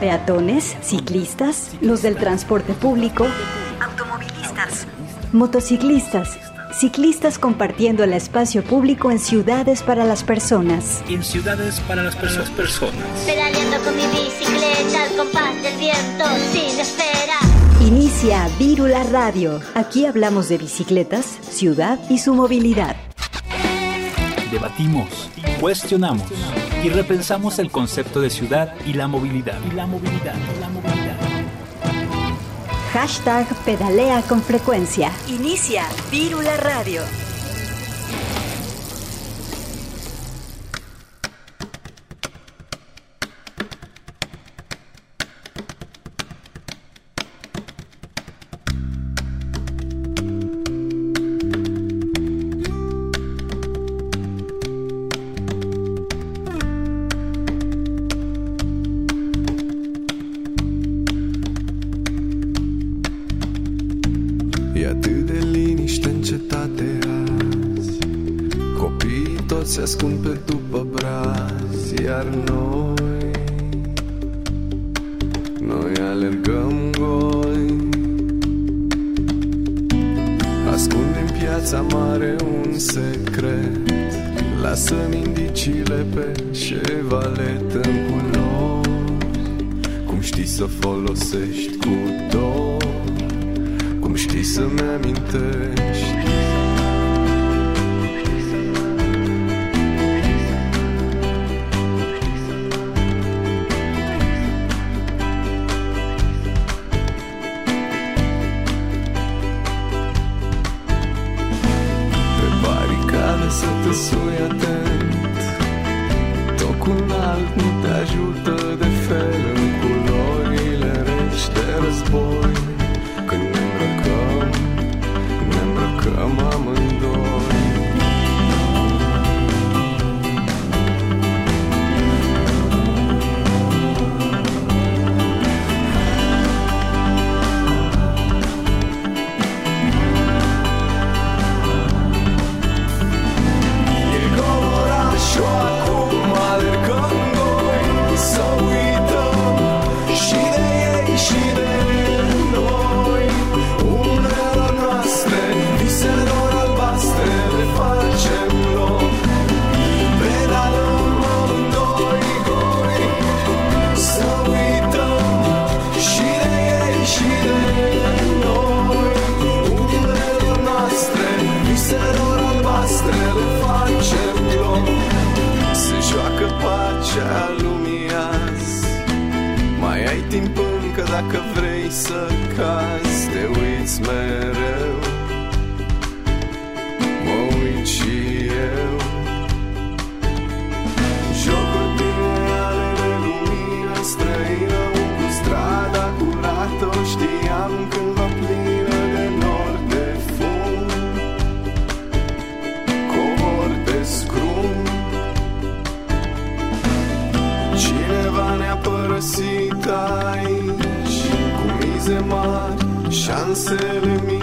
peatones, ciclistas, los del transporte público, automovilistas, motociclistas, ciclistas compartiendo el espacio público en ciudades para las personas. En ciudades para las personas. Pedaleando con mi bicicleta al viento sin espera. Inicia Vírula Radio. Aquí hablamos de bicicletas, ciudad y su movilidad. Debatimos, cuestionamos y repensamos el concepto de ciudad y la movilidad. Y la movilidad, la movilidad. Hashtag pedalea con frecuencia. Inicia Vírula Radio. chancelle me.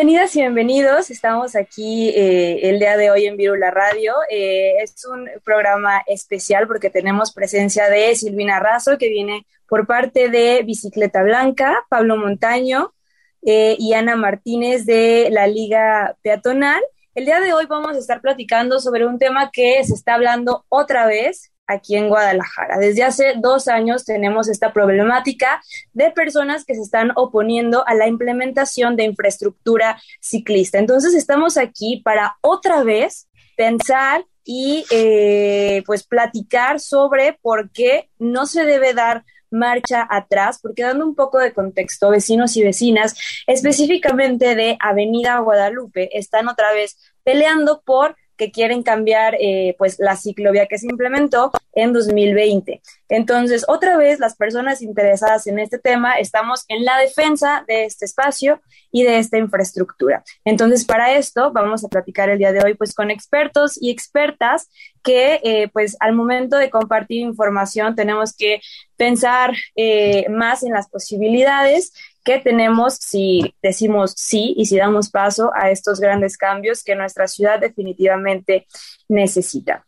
Bienvenidas y bienvenidos. Estamos aquí eh, el día de hoy en Virula Radio. Eh, es un programa especial porque tenemos presencia de Silvina Razo, que viene por parte de Bicicleta Blanca, Pablo Montaño eh, y Ana Martínez de la Liga Peatonal. El día de hoy vamos a estar platicando sobre un tema que se está hablando otra vez, aquí en Guadalajara. Desde hace dos años tenemos esta problemática de personas que se están oponiendo a la implementación de infraestructura ciclista. Entonces estamos aquí para otra vez pensar y eh, pues platicar sobre por qué no se debe dar marcha atrás, porque dando un poco de contexto, vecinos y vecinas, específicamente de Avenida Guadalupe, están otra vez peleando por que quieren cambiar eh, pues la ciclovía que se implementó en 2020. Entonces, otra vez, las personas interesadas en este tema estamos en la defensa de este espacio y de esta infraestructura. Entonces, para esto vamos a platicar el día de hoy pues con expertos y expertas que eh, pues al momento de compartir información tenemos que pensar eh, más en las posibilidades que tenemos si decimos sí y si damos paso a estos grandes cambios que nuestra ciudad definitivamente necesita.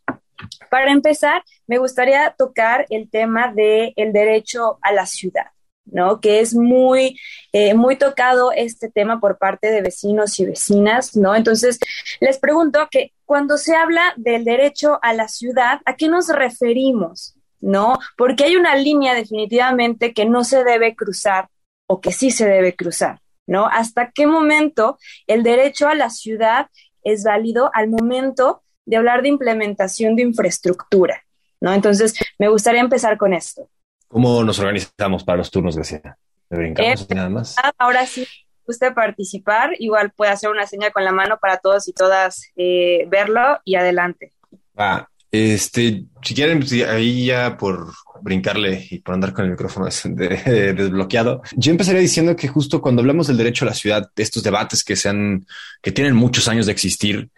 Para empezar, me gustaría tocar el tema del el derecho a la ciudad. ¿no? Que es muy, eh, muy tocado este tema por parte de vecinos y vecinas, ¿no? Entonces, les pregunto que cuando se habla del derecho a la ciudad, ¿a qué nos referimos? ¿No? Porque hay una línea definitivamente que no se debe cruzar o que sí se debe cruzar, ¿no? ¿Hasta qué momento el derecho a la ciudad es válido al momento de hablar de implementación de infraestructura, ¿no? Entonces, me gustaría empezar con esto. ¿Cómo nos organizamos para los turnos, Graciela? ¿Me brincamos eh, nada más? Ahora sí, usted participar, igual puede hacer una señal con la mano para todos y todas eh, verlo y adelante. Ah, este, si quieren, ahí ya por brincarle y por andar con el micrófono desbloqueado, yo empezaría diciendo que justo cuando hablamos del derecho a la ciudad, estos debates que sean, que tienen muchos años de existir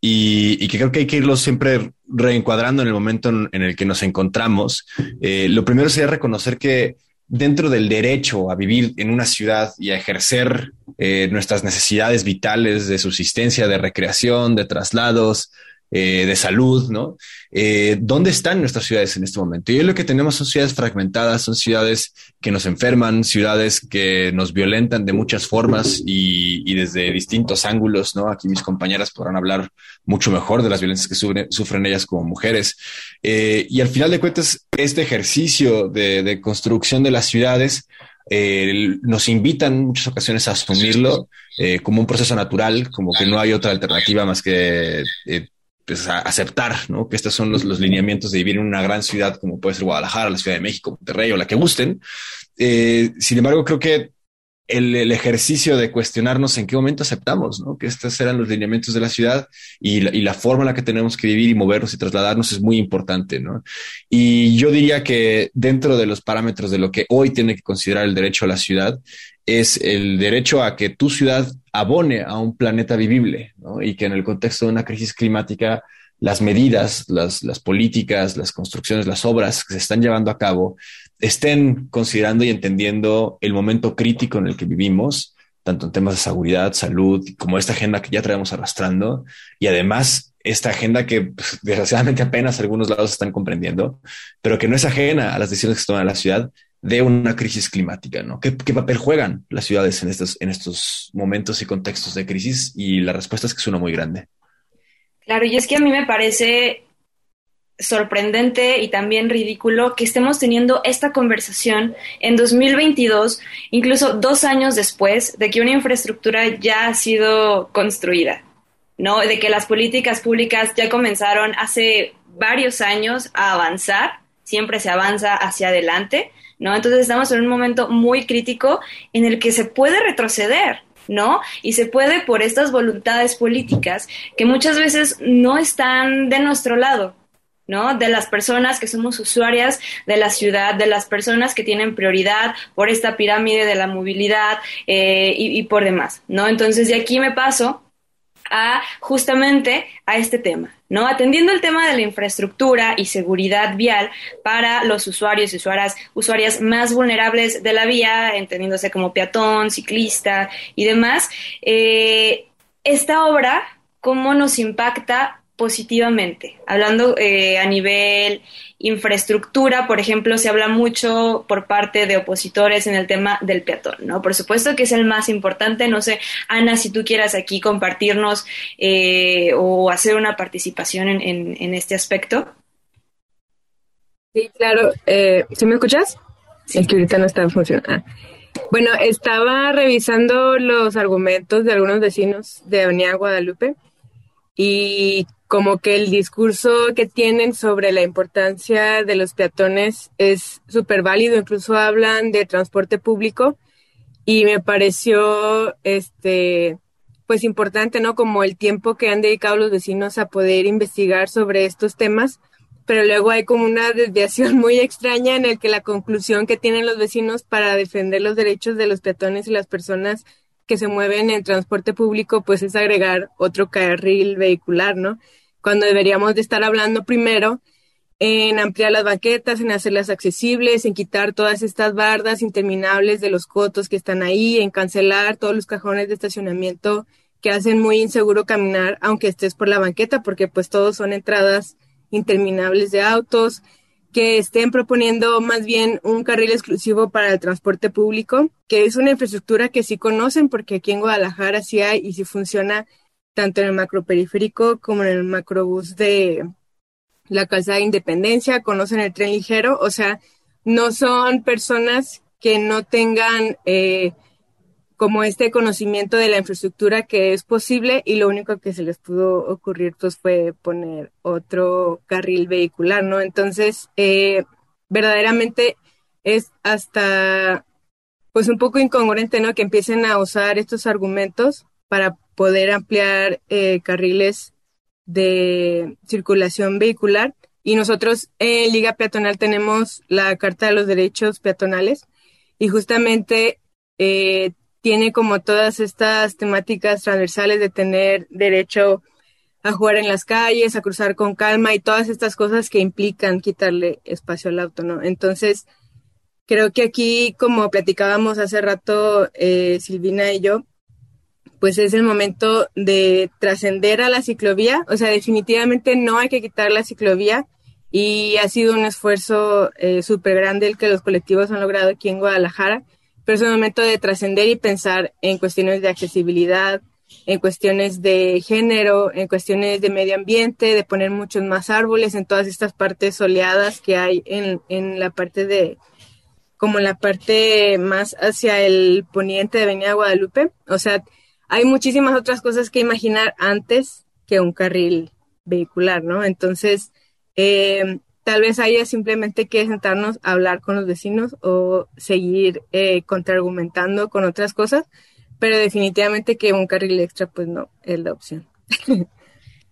y, que creo que hay que irlos siempre reencuadrando en el momento en, el que nos encontramos, eh, lo primero sería reconocer que dentro del derecho a vivir en una ciudad y a ejercer eh, nuestras necesidades vitales de subsistencia, de recreación, de traslados, eh, de salud, ¿no? Eh, ¿Dónde están nuestras ciudades en este momento? Y lo que tenemos son ciudades fragmentadas, son ciudades que nos enferman, ciudades que nos violentan de muchas formas y, desde distintos ángulos, ¿no? Aquí mis compañeras podrán hablar mucho mejor de las violencias que sufren, ellas como mujeres. Eh, y al final de cuentas, este ejercicio de, construcción de las ciudades nos invitan en muchas ocasiones a asumirlo como un proceso natural, como que no hay otra alternativa más que pues, aceptar ¿no? que estos son los, los, lineamientos de vivir en una gran ciudad como puede ser Guadalajara, la Ciudad de México, Monterrey o la que gusten. Eh, sin embargo, creo que el, el, ejercicio de cuestionarnos en qué momento aceptamos ¿no? que estos eran los lineamientos de la ciudad y la, y la, forma en la que tenemos que vivir y movernos y trasladarnos es muy importante. ¿no? Y yo diría que dentro de los parámetros de lo que hoy tiene que considerar el derecho a la ciudad es el derecho a que tu ciudad abone a un planeta vivible ¿no? y que en el contexto de una crisis climática las medidas, las, políticas, las construcciones, las obras que se están llevando a cabo estén considerando y entendiendo el momento crítico en el que vivimos, tanto en temas de seguridad, salud, como esta agenda que ya traemos arrastrando y además esta agenda que pues, desgraciadamente apenas algunos lados están comprendiendo, pero que no es ajena a las decisiones que se toman en la ciudad de una crisis climática, ¿no? ¿Qué, papel juegan las ciudades en estos, en estos momentos y contextos de crisis? Y la respuesta es que es uno muy grande. Claro, y es que a mí me parece sorprendente y también ridículo que estemos teniendo esta conversación en 2022, incluso dos años después de que una infraestructura ya ha sido construida, ¿no? De que las políticas públicas ya comenzaron hace varios años a avanzar, siempre se avanza hacia adelante, ¿no? Entonces estamos en un momento muy crítico en el que se puede retroceder, ¿no? Y se puede por estas voluntades políticas que muchas veces no están de nuestro lado, ¿no? De las personas que somos usuarias de la ciudad, de las personas que tienen prioridad por esta pirámide de la movilidad eh, y, y, por demás, ¿no? Entonces de aquí me paso a justamente a este tema, ¿no? Atendiendo el tema de la infraestructura y seguridad vial para los usuarios y usuarias, usuarias más vulnerables de la vía, entendiéndose como peatón, ciclista y demás, eh, esta obra, ¿cómo nos impacta positivamente. Hablando eh, a nivel infraestructura, por ejemplo, se habla mucho por parte de opositores en el tema del peatón, ¿no? Por supuesto que es el más importante. No sé, Ana, si tú quieras aquí compartirnos eh, o hacer una participación en, este aspecto. Sí, claro. Eh, ¿Sí me escuchas? Sí. Es que ahorita no está funcionando. Ah. Bueno, estaba revisando los argumentos de algunos vecinos de Avenida Guadalupe y como que el discurso que tienen sobre la importancia de los peatones es súper válido, incluso hablan de transporte público y me pareció este pues importante, ¿no? Como el tiempo que han dedicado los vecinos a poder investigar sobre estos temas, pero luego hay como una desviación muy extraña en el que la conclusión que tienen los vecinos para defender los derechos de los peatones y las personas que se mueven en transporte público, pues es agregar otro carril vehicular, ¿no? cuando deberíamos de estar hablando primero en ampliar las banquetas, en hacerlas accesibles, en quitar todas estas bardas interminables de los cotos que están ahí, en cancelar todos los cajones de estacionamiento que hacen muy inseguro caminar aunque estés por la banqueta, porque pues todos son entradas interminables de autos, que estén proponiendo más bien un carril exclusivo para el transporte público, que es una infraestructura que sí conocen porque aquí en Guadalajara sí hay y sí funciona tanto en el macroperiférico como en el macrobús de la calzada de Independencia, conocen el tren ligero, o sea, no son personas que no tengan eh, como este conocimiento de la infraestructura que es posible y lo único que se les pudo ocurrir pues fue poner otro carril vehicular, ¿no? Entonces, eh, verdaderamente es hasta pues un poco incongruente, ¿no? Que empiecen a usar estos argumentos para poder ampliar eh, carriles de circulación vehicular. Y nosotros en Liga Peatonal tenemos la Carta de los Derechos Peatonales y justamente eh, tiene como todas estas temáticas transversales de tener derecho a jugar en las calles, a cruzar con calma y todas estas cosas que implican quitarle espacio al auto, ¿no? Entonces, creo que aquí, como platicábamos hace rato eh, Silvina y yo, pues es el momento de trascender a la ciclovía. O sea, definitivamente no hay que quitar la ciclovía y ha sido un esfuerzo eh, súper grande el que los colectivos han logrado aquí en Guadalajara, pero es el momento de trascender y pensar en cuestiones de accesibilidad, en cuestiones de género, en cuestiones de medio ambiente, de poner muchos más árboles en todas estas partes soleadas que hay en, en la parte de, como la parte más hacia el poniente de Avenida Guadalupe. O sea, hay muchísimas otras cosas que imaginar antes que un carril vehicular, ¿no? Entonces, eh, tal vez haya simplemente que sentarnos a hablar con los vecinos o seguir eh, contraargumentando con otras cosas, pero definitivamente que un carril extra, pues no, es la opción.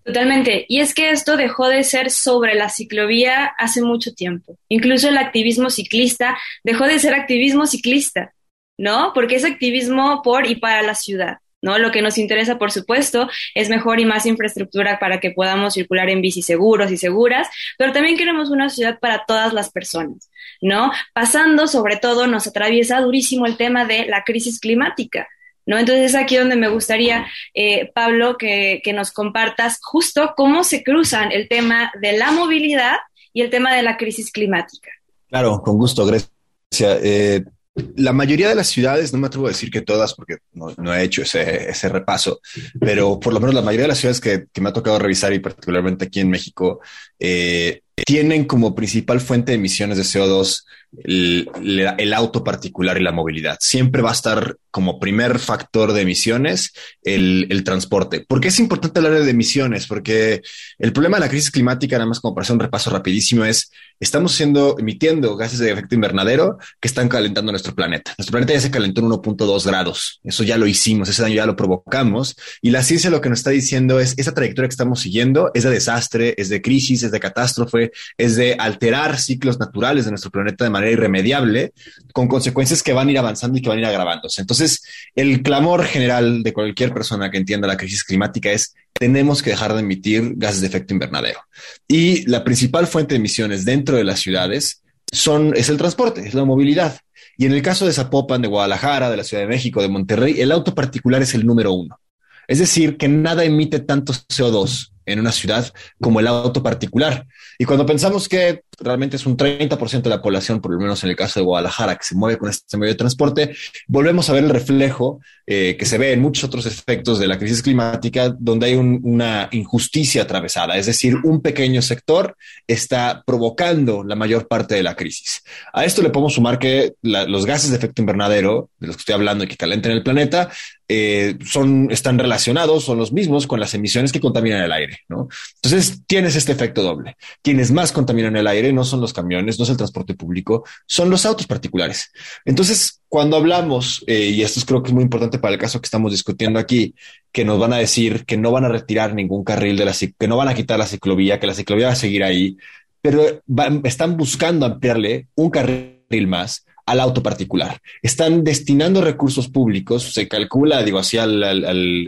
Totalmente. Y es que esto dejó de ser sobre la ciclovía hace mucho tiempo. Incluso el activismo ciclista dejó de ser activismo ciclista, ¿no? Porque es activismo por y para la ciudad. ¿No? Lo que nos interesa, por supuesto, es mejor y más infraestructura para que podamos circular en bici seguros y seguras, pero también queremos una ciudad para todas las personas, ¿no? Pasando, sobre todo, nos atraviesa durísimo el tema de la crisis climática. ¿No? Entonces es aquí donde me gustaría, eh, Pablo, que, que nos compartas justo cómo se cruzan el tema de la movilidad y el tema de la crisis climática. Claro, con gusto, Grecia. Eh, la mayoría de las ciudades, no me atrevo a decir que todas, porque no, he hecho ese, repaso, pero por lo menos la mayoría de las ciudades que me ha tocado revisar y particularmente aquí en México, eh, tienen como principal fuente de emisiones de CO2 el, auto particular y la movilidad. Siempre va a estar como primer factor de emisiones el, transporte. ¿Por qué es importante hablar de emisiones? Porque el problema de la crisis climática, nada más como para hacer un repaso rapidísimo, es estamos siendo emitiendo gases de efecto invernadero que están calentando nuestro planeta. Nuestro planeta ya se calentó en 1.2 grados. Eso ya lo hicimos, ese daño ya lo provocamos. Y la ciencia lo que nos está diciendo es esa trayectoria que estamos siguiendo es de desastre, es de crisis, es de catástrofe es de alterar ciclos naturales de nuestro planeta de manera irremediable, con consecuencias que van a ir avanzando y que van a ir agravándose. Entonces, el clamor general de cualquier persona que entienda la crisis climática es tenemos que dejar de emitir gases de efecto invernadero. Y la principal fuente de emisiones dentro de las ciudades son, es el transporte, es la movilidad. Y en el caso de Zapopan, de Guadalajara, de la Ciudad de México, de Monterrey, el auto particular es el número uno. Es decir, que nada emite tanto CO2 en una ciudad como el auto particular. Y cuando pensamos que realmente es un 30% de la población, por lo menos en el caso de Guadalajara, que se mueve con este medio de transporte, volvemos a ver el reflejo eh, que se ve en muchos otros efectos de la crisis climática, donde hay una injusticia atravesada. Es decir, un pequeño sector está provocando la mayor parte de la crisis. A esto le podemos sumar que los gases de efecto invernadero, de los que estoy hablando y que calientan el planeta, eh, son, están relacionados, son los mismos con las emisiones que contaminan el aire. Entonces tienes este efecto doble. Quienes más contaminan el aire no son los camiones, no es el transporte público, son los autos particulares. Entonces, cuando hablamos, eh, y esto creo que es muy importante para el caso que estamos discutiendo aquí, que nos van a decir que no van a retirar ningún carril de la que no van a quitar la ciclovía, que la ciclovía va a seguir ahí, pero están buscando ampliarle un carril más al auto particular. Están destinando recursos públicos, se calcula, digo así, al,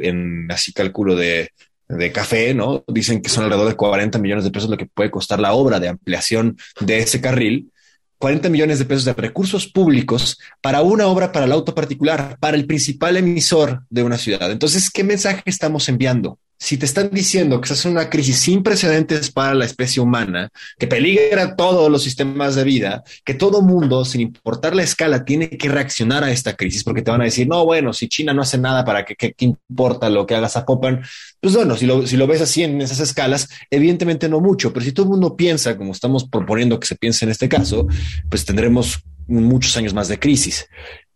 en así cálculo de, de café, ¿no? Dicen que son alrededor de 40 millones de pesos lo que puede costar la obra de ampliación de ese carril. 40 millones de pesos de recursos públicos para una obra para el auto particular, para el principal emisor de una ciudad. Entonces, ¿qué mensaje estamos enviando? Si te están diciendo que estás en una crisis sin precedentes para la especie humana, que peligra todos los sistemas de vida, que todo mundo, sin importar la escala, tiene que reaccionar a esta crisis, porque te van a decir, no, bueno, si China no hace nada para ¿qué importa lo que hagas a Popan? Pues bueno, si lo, si lo ves así en esas escalas, evidentemente no mucho, pero si todo el mundo piensa, como estamos proponiendo que se piense en este caso, pues tendremos muchos años más de crisis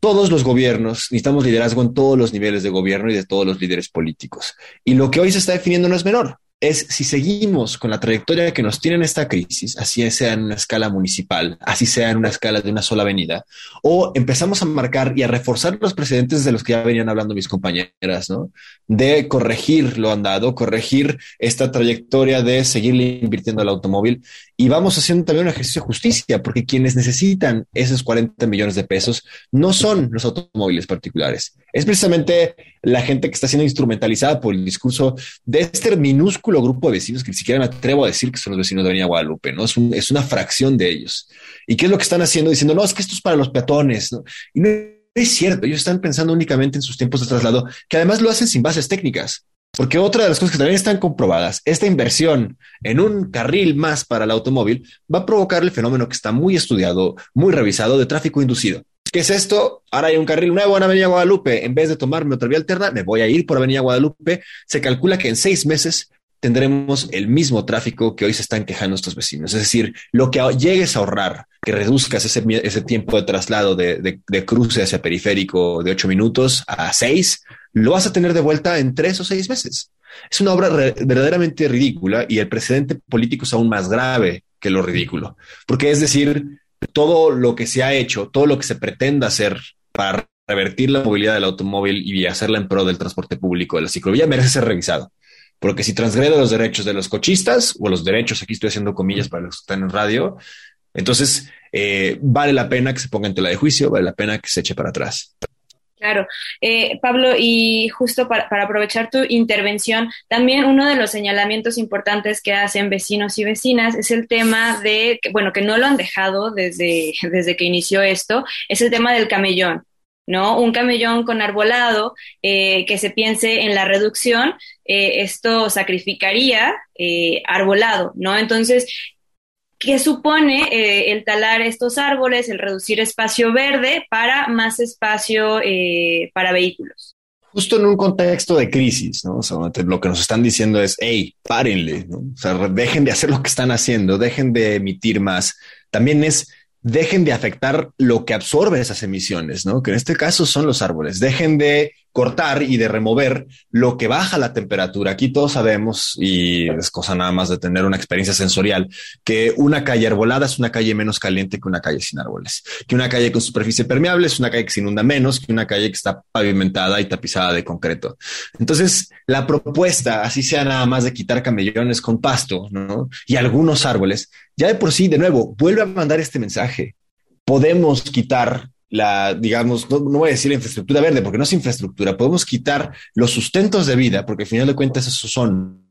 todos los gobiernos, necesitamos liderazgo en todos los niveles de gobierno y de todos los líderes políticos. Y lo que hoy se está definiendo no es menor es si seguimos con la trayectoria que nos tiene en esta crisis, así sea en una escala municipal, así sea en una escala de una sola avenida, o empezamos a marcar y a reforzar los precedentes de los que ya venían hablando mis compañeras, ¿no? De corregir lo andado, corregir esta trayectoria de seguir invirtiendo al automóvil y vamos haciendo también un ejercicio de justicia, porque quienes necesitan esos 40 millones de pesos no son los automóviles particulares, es precisamente la gente que está siendo instrumentalizada por el discurso de este minúsculo grupo de vecinos que ni siquiera me atrevo a decir que son los vecinos de Avenida Guadalupe, ¿no? Es, es una fracción de ellos. ¿Y qué es lo que están haciendo? Diciendo, no, es que esto es para los peatones, ¿no? Y no es cierto, ellos están pensando únicamente en sus tiempos de traslado, que además lo hacen sin bases técnicas. Porque otra de las cosas que también están comprobadas, esta inversión en un carril más para el automóvil va a provocar el fenómeno que está muy estudiado, muy revisado de tráfico inducido. ¿Qué es esto? Ahora hay un carril nuevo en Avenida Guadalupe. En vez de tomarme otra vía alterna, me voy a ir por Avenida Guadalupe. Se calcula que en seis meses tendremos el mismo tráfico que hoy se están quejando estos vecinos. Es decir, lo que llegues a ahorrar, que reduzcas ese, tiempo de traslado de, de, cruce hacia periférico de ocho minutos a seis, lo vas a tener de vuelta en tres o seis meses. Es una obra verdaderamente ridícula y el precedente político es aún más grave que lo ridículo, porque es decir, todo lo que se ha hecho, todo lo que se pretenda hacer para revertir la movilidad del automóvil y hacerla en pro del transporte público, de la ciclovía, merece ser revisado. Porque si transgrede los derechos de los cochistas, o los derechos, aquí estoy haciendo comillas para los que están en radio, entonces eh, vale la pena que se ponga en tela de juicio, vale la pena que se eche para atrás. Claro. Eh, Pablo, y justo para, aprovechar tu intervención, también uno de los señalamientos importantes que hacen vecinos y vecinas es el tema de, bueno, que no lo han dejado desde, desde que inició esto, es el tema del camellón. ¿No? Un camellón con arbolado, eh, que se piense en la reducción, eh, esto sacrificaría arbolado, ¿no? Entonces, ¿Qué supone eh, el talar estos árboles, el reducir espacio verde para más espacio eh, para vehículos. Justo en un contexto de crisis, ¿no? Lo que nos están diciendo es, hey, párenle, ¿no? O sea, dejen de hacer lo que están haciendo, dejen de emitir más. También es, dejen de afectar lo que absorbe esas emisiones, ¿no? Que en este caso son los árboles. Dejen de cortar y de remover lo que baja la temperatura. Aquí todos sabemos, y es cosa nada más de tener una experiencia sensorial, que una calle arbolada es una calle menos caliente que una calle sin árboles, que una calle con superficie permeable es una calle que se inunda menos que una calle que está pavimentada y tapizada de concreto. Entonces, la propuesta, así sea nada más de quitar camellones con pasto ¿no? y algunos árboles, ya de por sí, de nuevo, vuelve a mandar este mensaje. Podemos quitar la, digamos, no, voy a decir infraestructura verde, porque no es infraestructura, podemos quitar los sustentos de vida, porque al final de cuentas esos son.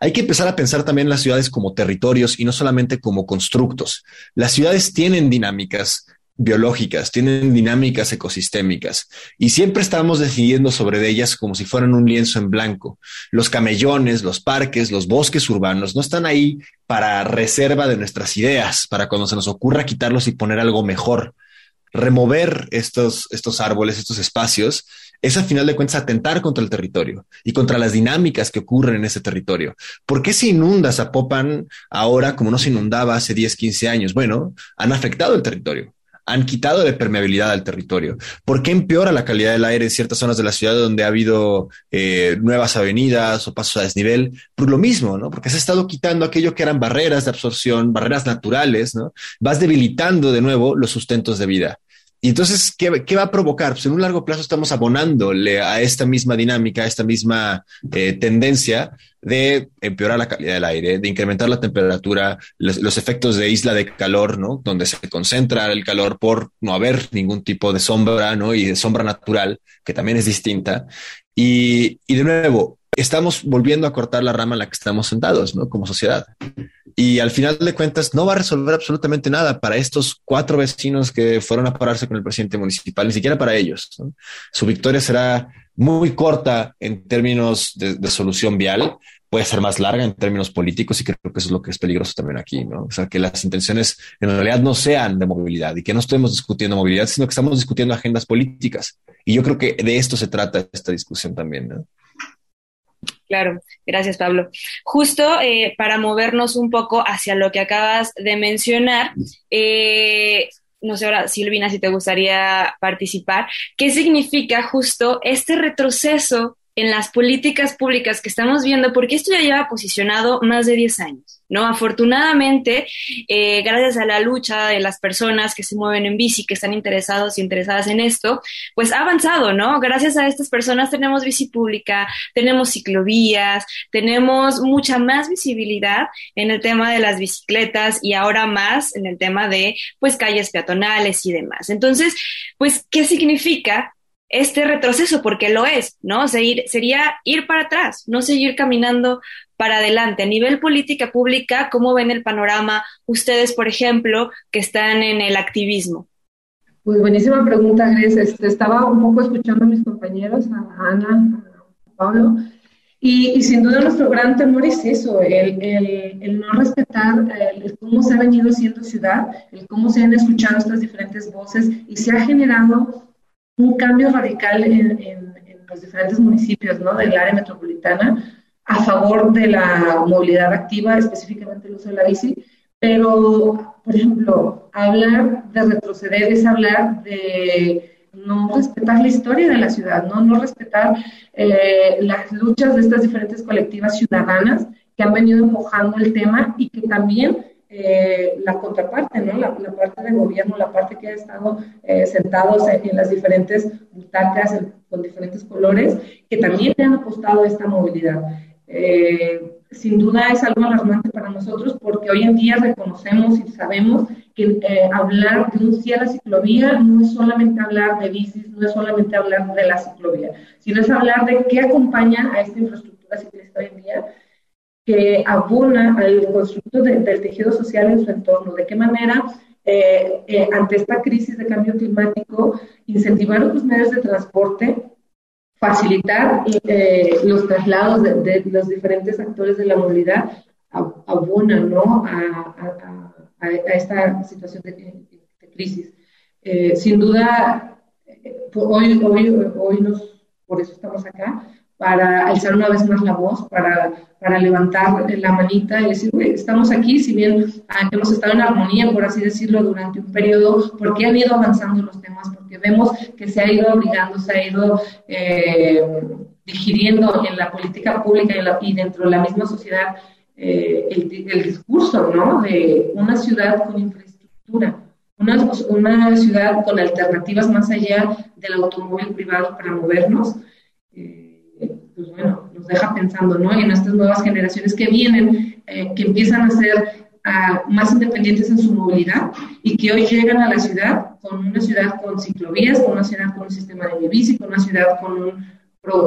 Hay que empezar a pensar también las ciudades como territorios y no solamente como constructos. Las ciudades tienen dinámicas biológicas, tienen dinámicas ecosistémicas y siempre estamos decidiendo sobre ellas como si fueran un lienzo en blanco. Los camellones, los parques, los bosques urbanos no están ahí para reserva de nuestras ideas, para cuando se nos ocurra quitarlos y poner algo mejor remover estos, estos árboles, estos espacios, es al final de cuentas atentar contra el territorio y contra las dinámicas que ocurren en ese territorio. ¿Por qué se inunda Zapopan ahora como no se inundaba hace 10, 15 años? Bueno, han afectado el territorio han quitado de permeabilidad al territorio. ¿Por qué empeora la calidad del aire en ciertas zonas de la ciudad donde ha habido eh, nuevas avenidas o pasos a desnivel? Por lo mismo, ¿no? Porque se ha estado quitando aquello que eran barreras de absorción, barreras naturales, ¿no? Vas debilitando de nuevo los sustentos de vida. Y entonces, ¿qué, va a provocar? Pues en un largo plazo estamos abonándole a esta misma dinámica, a esta misma eh, tendencia de empeorar la calidad del aire, de incrementar la temperatura, los, efectos de isla de calor, ¿no? Donde se concentra el calor por no haber ningún tipo de sombra, ¿no? Y de sombra natural, que también es distinta. Y, y de nuevo, estamos volviendo a cortar la rama en la que estamos sentados, ¿no? Como sociedad. Y al final de cuentas no va a resolver absolutamente nada para estos cuatro vecinos que fueron a pararse con el presidente municipal, ni siquiera para ellos. Su victoria será muy corta en términos de, solución vial, puede ser más larga en términos políticos y creo que eso es lo que es peligroso también aquí, ¿no? O sea, que las intenciones en realidad no sean de movilidad y que no estemos discutiendo movilidad, sino que estamos discutiendo agendas políticas. Y yo creo que de esto se trata esta discusión también, ¿no? Claro, gracias Pablo. Justo eh, para movernos un poco hacia lo que acabas de mencionar, eh, no sé ahora, Silvina, si te gustaría participar, ¿qué significa justo este retroceso en las políticas públicas que estamos viendo? Porque esto ya lleva posicionado más de 10 años. ¿no? Afortunadamente, eh, gracias a la lucha de las personas que se mueven en bici, que están interesados y interesadas en esto, pues ha avanzado, ¿no? Gracias a estas personas tenemos bici pública, tenemos ciclovías, tenemos mucha más visibilidad en el tema de las bicicletas y ahora más en el tema de, pues, calles peatonales y demás. Entonces, pues, ¿qué significa este retroceso, porque lo es, ¿no? sería ir para atrás, no seguir caminando para adelante. A nivel política pública, ¿cómo ven el panorama ustedes, por ejemplo, que están en el activismo? Pues buenísima pregunta, Grace. Este, estaba un poco escuchando a mis compañeros, a Ana, a Pablo, y, sin duda nuestro gran temor es eso, el, el, no respetar el, cómo se ha venido siendo ciudad, el cómo se han escuchado estas diferentes voces y se ha generado un cambio radical en, en, en los diferentes municipios del área metropolitana a favor de la movilidad activa, específicamente el uso de la bici, pero, por ejemplo, hablar de retroceder es hablar de no respetar la historia de la ciudad, no, no respetar eh, las luchas de estas diferentes colectivas ciudadanas que han venido empujando el tema y que también eh, la contraparte, ¿no? La, parte del gobierno, la parte que ha estado eh, sentados en, las diferentes butacas con diferentes colores, que también le han apostado esta movilidad. Eh, sin duda es algo alarmante para nosotros porque hoy en día reconocemos y sabemos que eh, hablar de un sí la ciclovía no es solamente hablar de bicis, no es solamente hablar de la ciclovía, sino es hablar de qué acompaña a esta infraestructura ciclista hoy en día que abona al constructo del tejido social en su entorno, de qué manera eh, ante esta crisis de cambio climático incentivar los medios de transporte facilitar eh, los traslados de, los diferentes actores de la movilidad abona ¿no? a, esta situación de, crisis. Eh, sin duda, eh, hoy, hoy, hoy nos, por eso estamos acá, para alzar una vez más la voz, para, para levantar la manita y decir, estamos aquí, si bien hemos estado en armonía, por así decirlo, durante un periodo, porque han ido avanzando los temas, porque vemos que se ha ido obligando, se ha ido eh, digiriendo en la política pública y, dentro de la misma sociedad eh, el, discurso, ¿no? De una ciudad con infraestructura, una, una ciudad con alternativas más allá del automóvil privado para movernos. Eh, pues bueno, nos deja pensando, ¿no? En estas nuevas generaciones que vienen, eh, que empiezan a ser ah, más independientes en su movilidad y que hoy llegan a la ciudad con una ciudad con ciclovías, con una ciudad con un sistema de bici, con una ciudad con un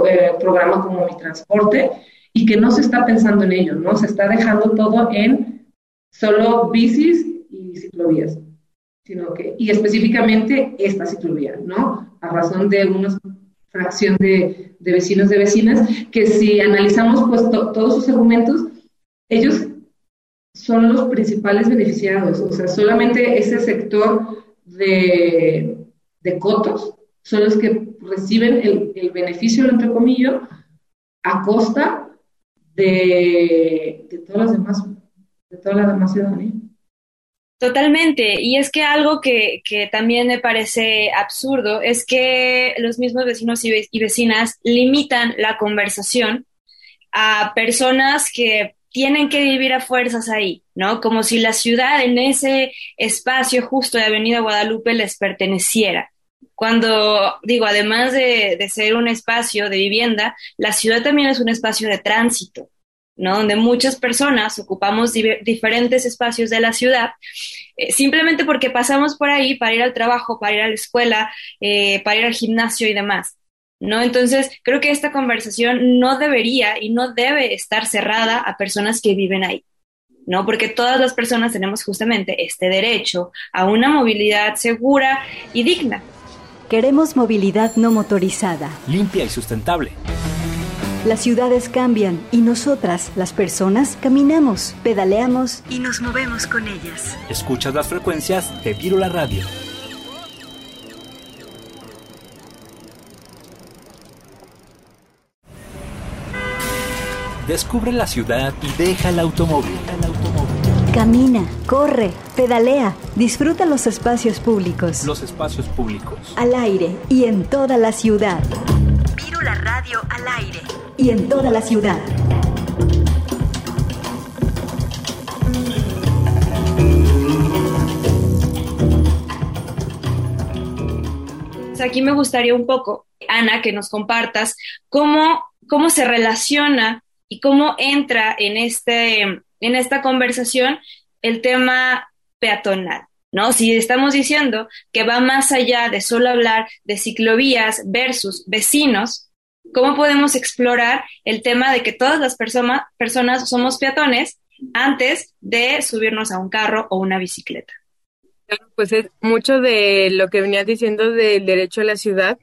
eh, programa como mi transporte y que no se está pensando en ello, ¿no? Se está dejando todo en solo bicis y ciclovías, sino que, y específicamente esta ciclovía, ¿no? A razón de unos fracción de, vecinos de vecinas, que si analizamos pues todos sus argumentos, ellos son los principales beneficiados, o sea, solamente ese sector de, cotos son los que reciben el, beneficio, entre comillas, a costa de, de todas las demás, de toda la demás ciudadanía. Totalmente, y es que algo que, también me parece absurdo es que los mismos vecinos y, vecinas limitan la conversación a personas que tienen que vivir a fuerzas ahí, ¿no? Como si la ciudad en ese espacio justo de Avenida Guadalupe les perteneciera. Cuando digo, además de, de ser un espacio de vivienda, la ciudad también es un espacio de tránsito. ¿No? Donde muchas personas ocupamos diferentes espacios de la ciudad, eh, simplemente porque pasamos por ahí para ir al trabajo, para ir a la escuela, eh, para ir al gimnasio y demás. ¿No? Entonces, creo que esta conversación no debería y no debe estar cerrada a personas que viven ahí. ¿no? Porque todas las personas tenemos justamente este derecho a una movilidad segura y digna. Queremos movilidad no motorizada. Limpia y sustentable. Las ciudades cambian y nosotras, las personas, caminamos, pedaleamos y nos movemos con ellas. Escuchas las frecuencias de Virula Radio. Descubre la ciudad y deja el automóvil. Camina, corre, pedalea, disfruta los espacios públicos. Los espacios públicos. Al aire y en toda la ciudad. Virula Radio al aire y en toda la ciudad. Aquí me gustaría un poco, Ana, que nos compartas cómo, cómo se relaciona y cómo entra en, este, en esta conversación el tema peatonal. ¿no? Si estamos diciendo que va más allá de solo hablar de ciclovías versus vecinos, ¿Cómo podemos explorar el tema de que todas las personas somos peatones antes de subirnos a un carro o una bicicleta? Pues es mucho de lo que venías diciendo del derecho a la ciudad,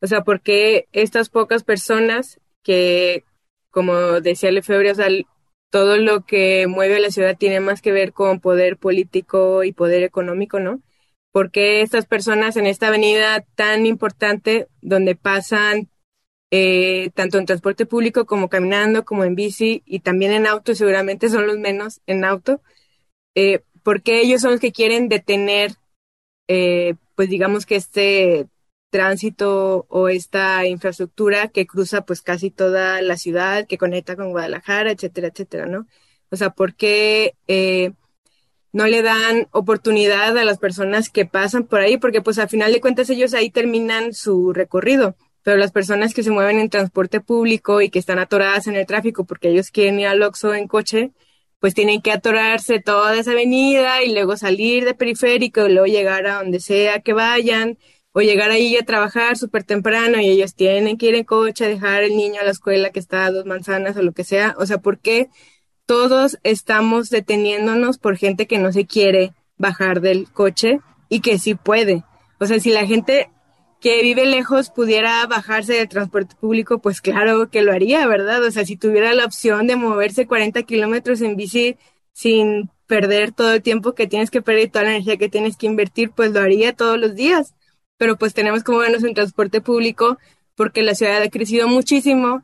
o sea, porque estas pocas personas que, como decía Lefebvre, o sea, todo lo que mueve a la ciudad tiene más que ver con poder político y poder económico, ¿no? Porque estas personas en esta avenida tan importante donde pasan eh, tanto en transporte público como caminando, como en bici y también en auto, seguramente son los menos en auto, eh, porque ellos son los que quieren detener, eh, pues digamos que este tránsito o esta infraestructura que cruza pues casi toda la ciudad, que conecta con Guadalajara, etcétera, etcétera, ¿no? O sea, ¿por qué no le dan oportunidad a las personas que pasan por ahí? Porque pues al final de cuentas ellos ahí terminan su recorrido pero las personas que se mueven en transporte público y que están atoradas en el tráfico porque ellos quieren ir al Oxxo en coche, pues tienen que atorarse toda esa avenida y luego salir de periférico y luego llegar a donde sea que vayan o llegar ahí a trabajar súper temprano y ellos tienen que ir en coche, dejar el niño a la escuela que está a dos manzanas o lo que sea. O sea, ¿por qué todos estamos deteniéndonos por gente que no se quiere bajar del coche y que sí puede? O sea, si la gente que vive lejos pudiera bajarse del transporte público, pues claro que lo haría, ¿verdad? O sea, si tuviera la opción de moverse 40 kilómetros en bici sin perder todo el tiempo que tienes que perder y toda la energía que tienes que invertir, pues lo haría todos los días. Pero pues tenemos que movernos en transporte público porque la ciudad ha crecido muchísimo,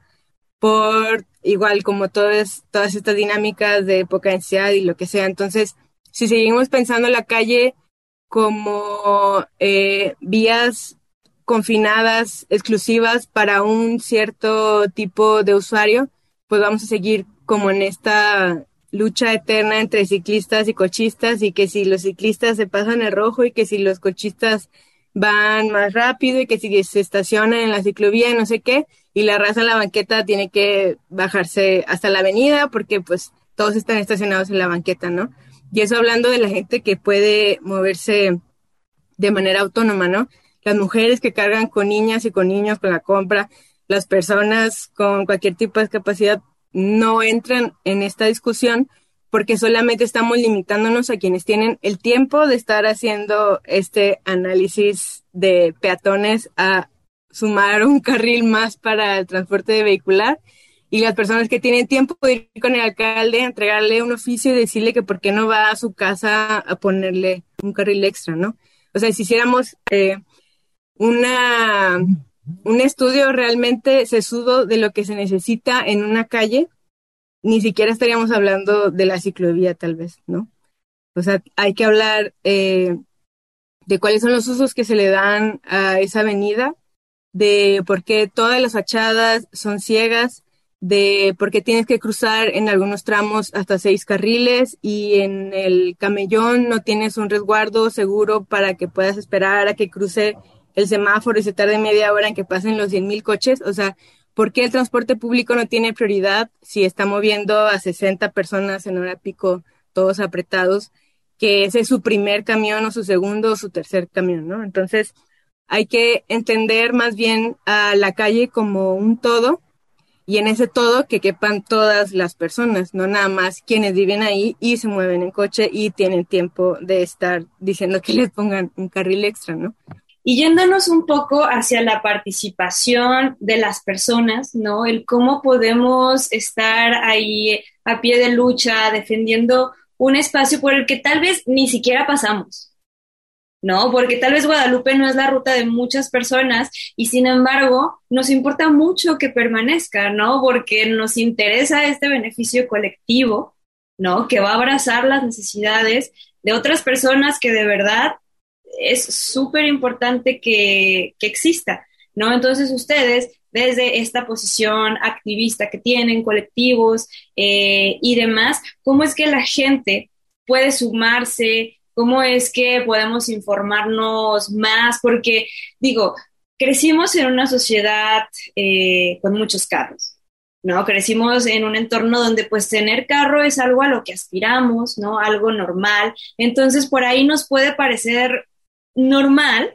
por igual como todas, todas estas dinámicas de poca densidad y lo que sea. Entonces, si seguimos pensando la calle como eh, vías confinadas, exclusivas para un cierto tipo de usuario, pues vamos a seguir como en esta lucha eterna entre ciclistas y cochistas y que si los ciclistas se pasan el rojo y que si los cochistas van más rápido y que si se estacionan en la ciclovía y no sé qué, y la raza en la banqueta tiene que bajarse hasta la avenida porque pues todos están estacionados en la banqueta, ¿no? Y eso hablando de la gente que puede moverse de manera autónoma, ¿no? Las mujeres que cargan con niñas y con niños con la compra, las personas con cualquier tipo de discapacidad no entran en esta discusión porque solamente estamos limitándonos a quienes tienen el tiempo de estar haciendo este análisis de peatones a sumar un carril más para el transporte vehicular y las personas que tienen tiempo de ir con el alcalde, entregarle un oficio y decirle que por qué no va a su casa a ponerle un carril extra, ¿no? O sea, si hiciéramos eh, una, un estudio realmente sesudo de lo que se necesita en una calle, ni siquiera estaríamos hablando de la ciclovía, tal vez, ¿no? O sea, hay que hablar eh, de cuáles son los usos que se le dan a esa avenida, de por qué todas las fachadas son ciegas, de por qué tienes que cruzar en algunos tramos hasta seis carriles y en el camellón no tienes un resguardo seguro para que puedas esperar a que cruce el semáforo y se tarde media hora en que pasen los 100.000 coches. O sea, ¿Por qué el transporte público no tiene prioridad si está moviendo a 60 personas en hora pico, todos apretados, que ese es su primer camión o su segundo o su tercer camión, ¿no? Entonces, hay que entender más bien a la calle como un todo y en ese todo que quepan todas las personas, no nada más quienes viven ahí y se mueven en coche y tienen tiempo de estar diciendo que les pongan un carril extra, ¿no? Y yéndonos un poco hacia la participación de las personas, ¿no? El cómo podemos estar ahí a pie de lucha, defendiendo un espacio por el que tal vez ni siquiera pasamos, ¿no? Porque tal vez Guadalupe no es la ruta de muchas personas y sin embargo nos importa mucho que permanezca, ¿no? Porque nos interesa este beneficio colectivo, ¿no? Que va a abrazar las necesidades de otras personas que de verdad es súper importante que, exista, ¿no? Entonces ustedes, desde esta posición activista que tienen, colectivos eh, y demás, ¿cómo es que la gente puede sumarse? ¿Cómo es que podemos informarnos más? Porque, digo, crecimos en una sociedad eh, con muchos carros, ¿no? Crecimos en un entorno donde pues tener carro es algo a lo que aspiramos, ¿no? Algo normal. Entonces por ahí nos puede parecer normal,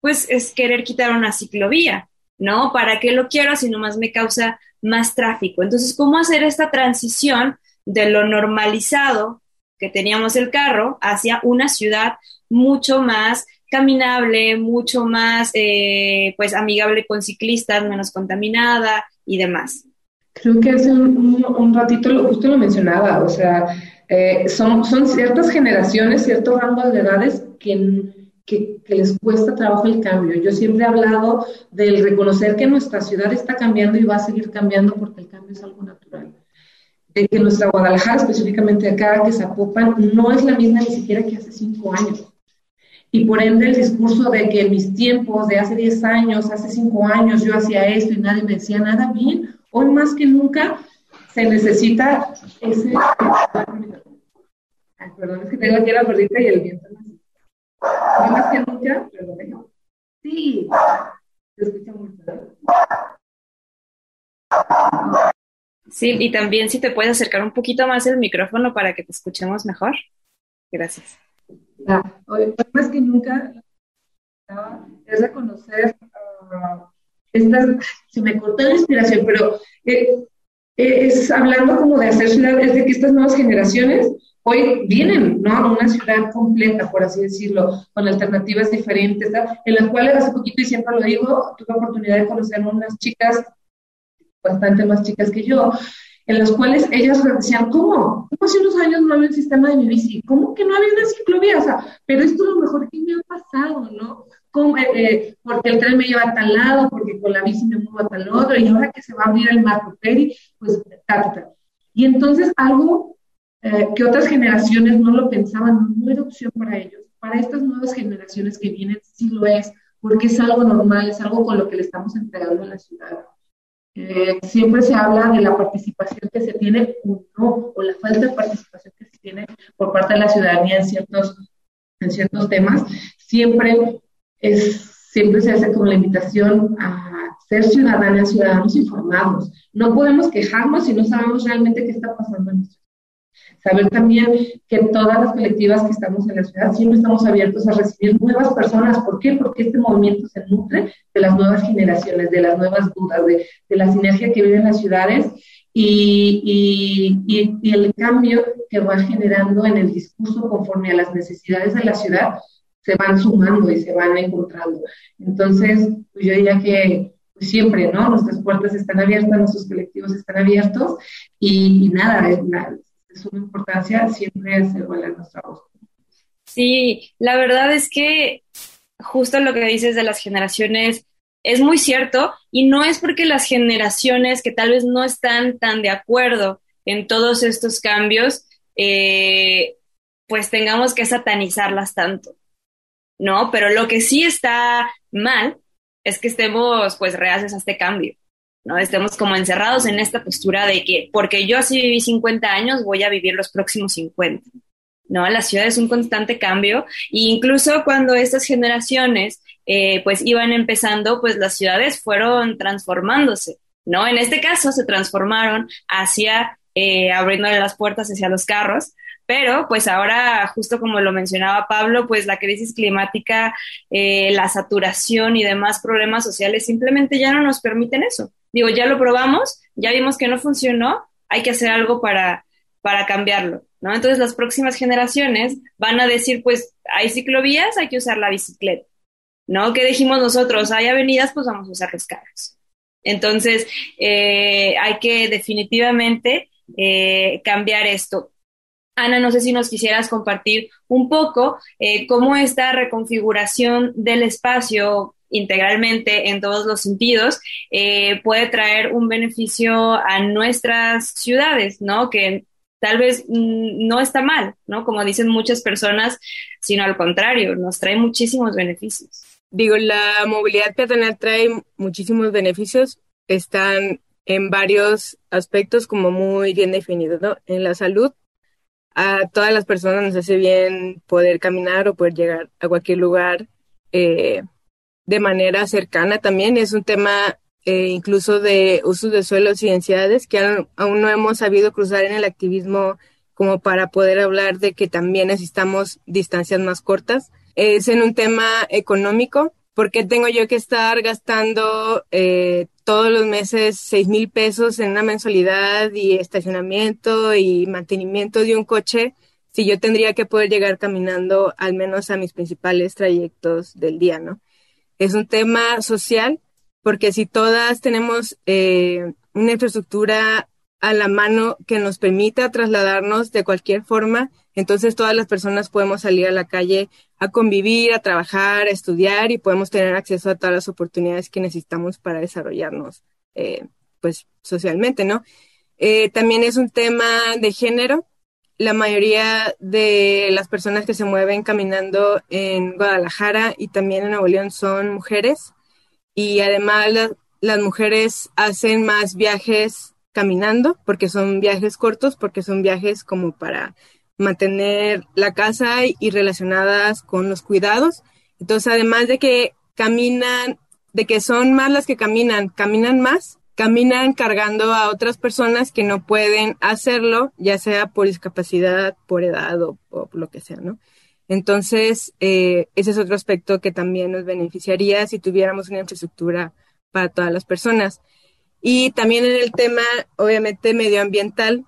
pues es querer quitar una ciclovía, ¿no? ¿Para qué lo quiero si nomás me causa más tráfico? Entonces, ¿cómo hacer esta transición de lo normalizado que teníamos el carro hacia una ciudad mucho más caminable, mucho más, eh, pues, amigable con ciclistas, menos contaminada y demás? Creo que hace un, ratito lo, justo lo mencionaba, o sea, eh, son, son ciertas generaciones, ciertos rangos de edades que que, les cuesta trabajo el cambio. Yo siempre he hablado del reconocer que nuestra ciudad está cambiando y va a seguir cambiando porque el cambio es algo natural. De que nuestra Guadalajara, específicamente acá, que Zapopan, no es la misma ni siquiera que hace cinco años. Y por ende el discurso de que en mis tiempos, de hace diez años, hace cinco años, yo hacía esto y nadie me decía nada bien, hoy más que nunca se necesita ese... Ay, perdón, es que tengo aquí la gordita y el viento. Sí, Sí, y también si te puedes acercar un poquito más el micrófono para que te escuchemos mejor. Gracias. hoy, más que nunca es reconocer uh, estas, se me cortó la inspiración, pero eh, es hablando como de hacer es de que estas nuevas generaciones hoy vienen ¿no? a una ciudad completa, por así decirlo, con alternativas diferentes, en las cuales hace poquito, y siempre lo digo, tuve oportunidad de conocer a unas chicas bastante más chicas que yo, en las cuales ellas decían, ¿cómo? ¿Cómo hace unos años no había un sistema de mi bici? ¿Cómo que no había una ciclovía? O sea, pero esto es lo mejor que me ha pasado, ¿no? eh, porque el tren me lleva a tal lado, porque con la bici me muevo a tal otro, y ahora que se va a abrir el Marco Peri, pues ta, Y entonces algo eh, que otras generaciones no lo pensaban, no era opción para ellos. Para estas nuevas generaciones que vienen sí lo es, porque es algo normal, es algo con lo que le estamos entregando a la ciudad. Eh, siempre se habla de la participación que se tiene o no, o la falta de participación que se tiene por parte de la ciudadanía en ciertos, en ciertos temas. Siempre, es, siempre se hace como la invitación a ser ciudadanas, ciudadanos informados. No podemos quejarnos si no sabemos realmente qué está pasando en nuestro Saber también que todas las colectivas que estamos en la ciudad siempre estamos abiertos a recibir nuevas personas. ¿Por qué? Porque este movimiento se nutre de las nuevas generaciones, de las nuevas dudas, de, la sinergia que viven las ciudades y, y, y, el cambio que va generando en el discurso conforme a las necesidades de la ciudad se van sumando y se van encontrando. Entonces, pues yo diría que pues siempre, ¿no? Nuestras puertas están abiertas, nuestros colectivos están abiertos y, nada, nada de suma importancia siempre es igual nuestra voz. Sí, la verdad es que justo lo que dices de las generaciones es muy cierto y no es porque las generaciones que tal vez no están tan de acuerdo en todos estos cambios, eh, pues tengamos que satanizarlas tanto, ¿no? Pero lo que sí está mal es que estemos pues reacios a este cambio. ¿No? Estemos como encerrados en esta postura de que porque yo así viví 50 años, voy a vivir los próximos 50. ¿no? La ciudad es un constante cambio e incluso cuando estas generaciones eh, pues iban empezando, pues las ciudades fueron transformándose, ¿no? En este caso se transformaron hacia eh, abriéndole las puertas hacia los carros, pero pues ahora, justo como lo mencionaba Pablo, pues la crisis climática, eh, la saturación y demás problemas sociales simplemente ya no nos permiten eso. Digo, ya lo probamos, ya vimos que no funcionó, hay que hacer algo para, para cambiarlo, ¿no? Entonces las próximas generaciones van a decir, pues hay ciclovías, hay que usar la bicicleta, ¿no? ¿Qué dijimos nosotros? Hay avenidas, pues vamos a usar los carros. Entonces, eh, hay que definitivamente eh, cambiar esto. Ana, no sé si nos quisieras compartir un poco eh, cómo esta reconfiguración del espacio integralmente en todos los sentidos eh, puede traer un beneficio a nuestras ciudades, ¿no? Que tal vez mm, no está mal, ¿no? Como dicen muchas personas, sino al contrario, nos trae muchísimos beneficios. Digo, la movilidad peatonal trae muchísimos beneficios, están en varios aspectos como muy bien definidos, ¿no? En la salud, a todas las personas nos hace bien poder caminar o poder llegar a cualquier lugar eh, de manera cercana también. Es un tema eh, incluso de usos de suelos y densidades que aún, no hemos sabido cruzar en el activismo como para poder hablar de que también necesitamos distancias más cortas. Es en un tema económico. ¿Por qué tengo yo que estar gastando eh, todos los meses seis mil pesos en una mensualidad y estacionamiento y mantenimiento de un coche si yo tendría que poder llegar caminando al menos a mis principales trayectos del día, ¿no? Es un tema social porque si todas tenemos eh, una infraestructura a la mano que nos permita trasladarnos de cualquier forma, entonces todas las personas podemos salir a la calle a convivir, a trabajar, a estudiar y podemos tener acceso a todas las oportunidades que necesitamos para desarrollarnos, eh, pues socialmente, ¿no? Eh, también es un tema de género. La mayoría de las personas que se mueven caminando en Guadalajara y también en Nuevo León son mujeres y además las mujeres hacen más viajes caminando porque son viajes cortos, porque son viajes como para mantener la casa y relacionadas con los cuidados. Entonces, además de que caminan, de que son más las que caminan, caminan más, caminan cargando a otras personas que no pueden hacerlo, ya sea por discapacidad, por edad o, lo que sea, ¿no? Entonces, eh, ese es otro aspecto que también nos beneficiaría si tuviéramos una infraestructura para todas las personas. Y también en el tema, obviamente, medioambiental,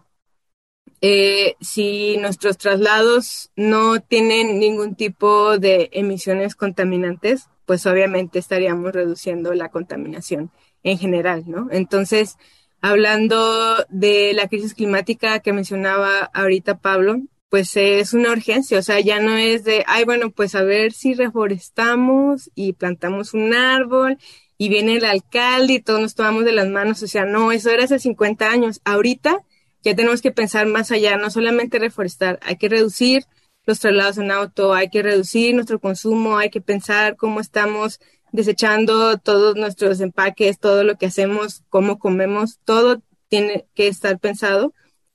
eh, si nuestros traslados no tienen ningún tipo de emisiones contaminantes, pues obviamente estaríamos reduciendo la contaminación en general, ¿no? Entonces, hablando de la crisis climática que mencionaba ahorita Pablo, pues es una urgencia, o sea, ya no es de, ay, bueno, pues a ver si reforestamos y plantamos un árbol y viene el alcalde y todos nos tomamos de las manos, o sea, no, eso era hace 50 años. Ahorita ya tenemos que pensar más allá, no solamente reforestar, hay que reducir los traslados en auto, hay que reducir nuestro consumo, hay que pensar cómo estamos desechando todos nuestros empaques, todo lo que hacemos, cómo comemos, todo tiene que estar pensado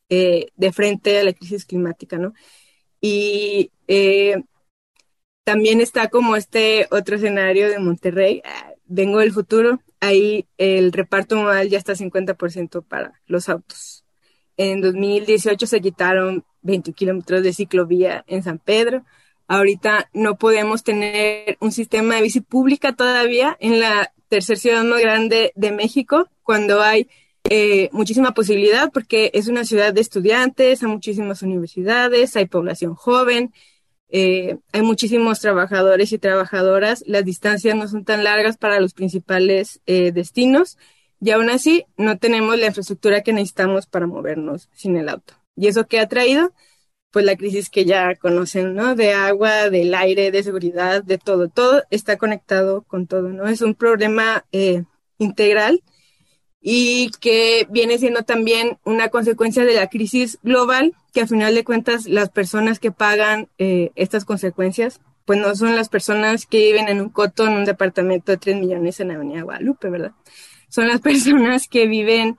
eh, de frente a la crisis climática, ¿no? Y eh, también está como este otro escenario de Monterrey, ah, vengo del futuro, ahí el reparto modal ya está 50% para los autos. En 2018 se quitaron 20 kilómetros de ciclovía en San Pedro. Ahorita no podemos tener un sistema de bici pública todavía en la tercera ciudad más grande de México, cuando hay eh, muchísima posibilidad, porque es una ciudad de estudiantes, hay muchísimas universidades, hay población joven, eh, hay muchísimos trabajadores y trabajadoras, las distancias no son tan largas para los principales eh, destinos y aún así no tenemos la infraestructura que necesitamos para movernos sin el auto. ¿Y eso qué ha traído? Pues la crisis que ya conocen, ¿no? De agua, del aire, de seguridad, de todo. Todo está conectado con todo, ¿no? Es un problema eh, integral y que viene siendo también una consecuencia de la crisis global, que al final de cuentas las personas que pagan eh, estas consecuencias, pues no son las personas que viven en un coto, en un departamento de 3 millones en Avenida Guadalupe, ¿verdad? Son las personas que viven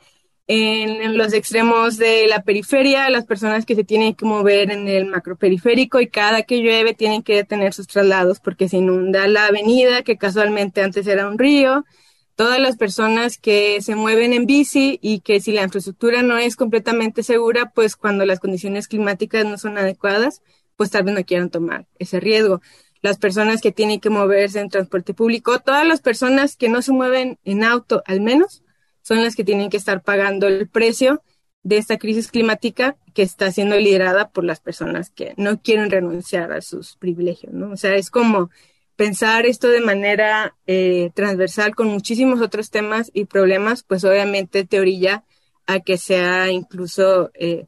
en, los extremos de la periferia, las personas que se tienen que mover en el macroperiférico y cada que llueve tienen que detener sus traslados porque se inunda la avenida, que casualmente antes era un río, todas las personas que se mueven en bici y que si la infraestructura no es completamente segura, pues cuando las condiciones climáticas no son adecuadas, pues tal vez no quieran tomar ese riesgo. Las personas que tienen que moverse en transporte público, todas las personas que no se mueven en auto al menos, son las que tienen que estar pagando el precio de esta crisis climática que está siendo liderada por las personas que no quieren renunciar a sus privilegios, ¿no? O sea, es como pensar esto de manera eh, transversal con muchísimos otros temas y problemas, pues obviamente te orilla a que sea incluso, eh,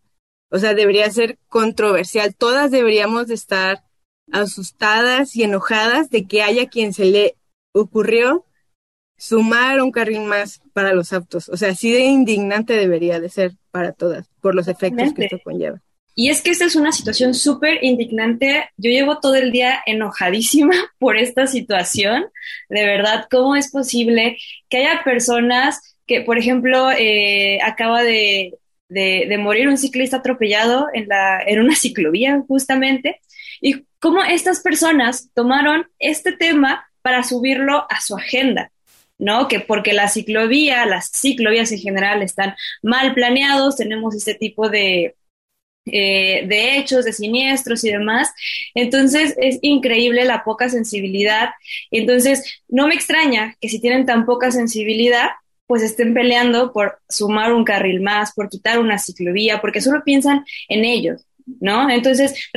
o sea, debería ser controversial. Todas deberíamos de estar asustadas y enojadas de que haya quien se le ocurrió sumar un carril más para los autos. O sea, así de indignante debería de ser para todas, por los efectos que esto conlleva. Y es que esta es una situación súper indignante. Yo llevo todo el día enojadísima por esta situación. De verdad, ¿cómo es posible que haya personas que, por ejemplo, eh, acaba de, de, morir un ciclista atropellado en, la, en una ciclovía justamente? Y cómo estas personas tomaron este tema para subirlo a su agenda. ¿No? Que porque la ciclovía, las ciclovías en general están mal planeados, tenemos este tipo de, eh, de hechos, de siniestros y demás. Entonces es increíble la poca sensibilidad. Entonces no me extraña que si tienen tan poca sensibilidad, pues estén peleando por sumar un carril más, por quitar una ciclovía, porque solo piensan en ellos. ¿No? Entonces,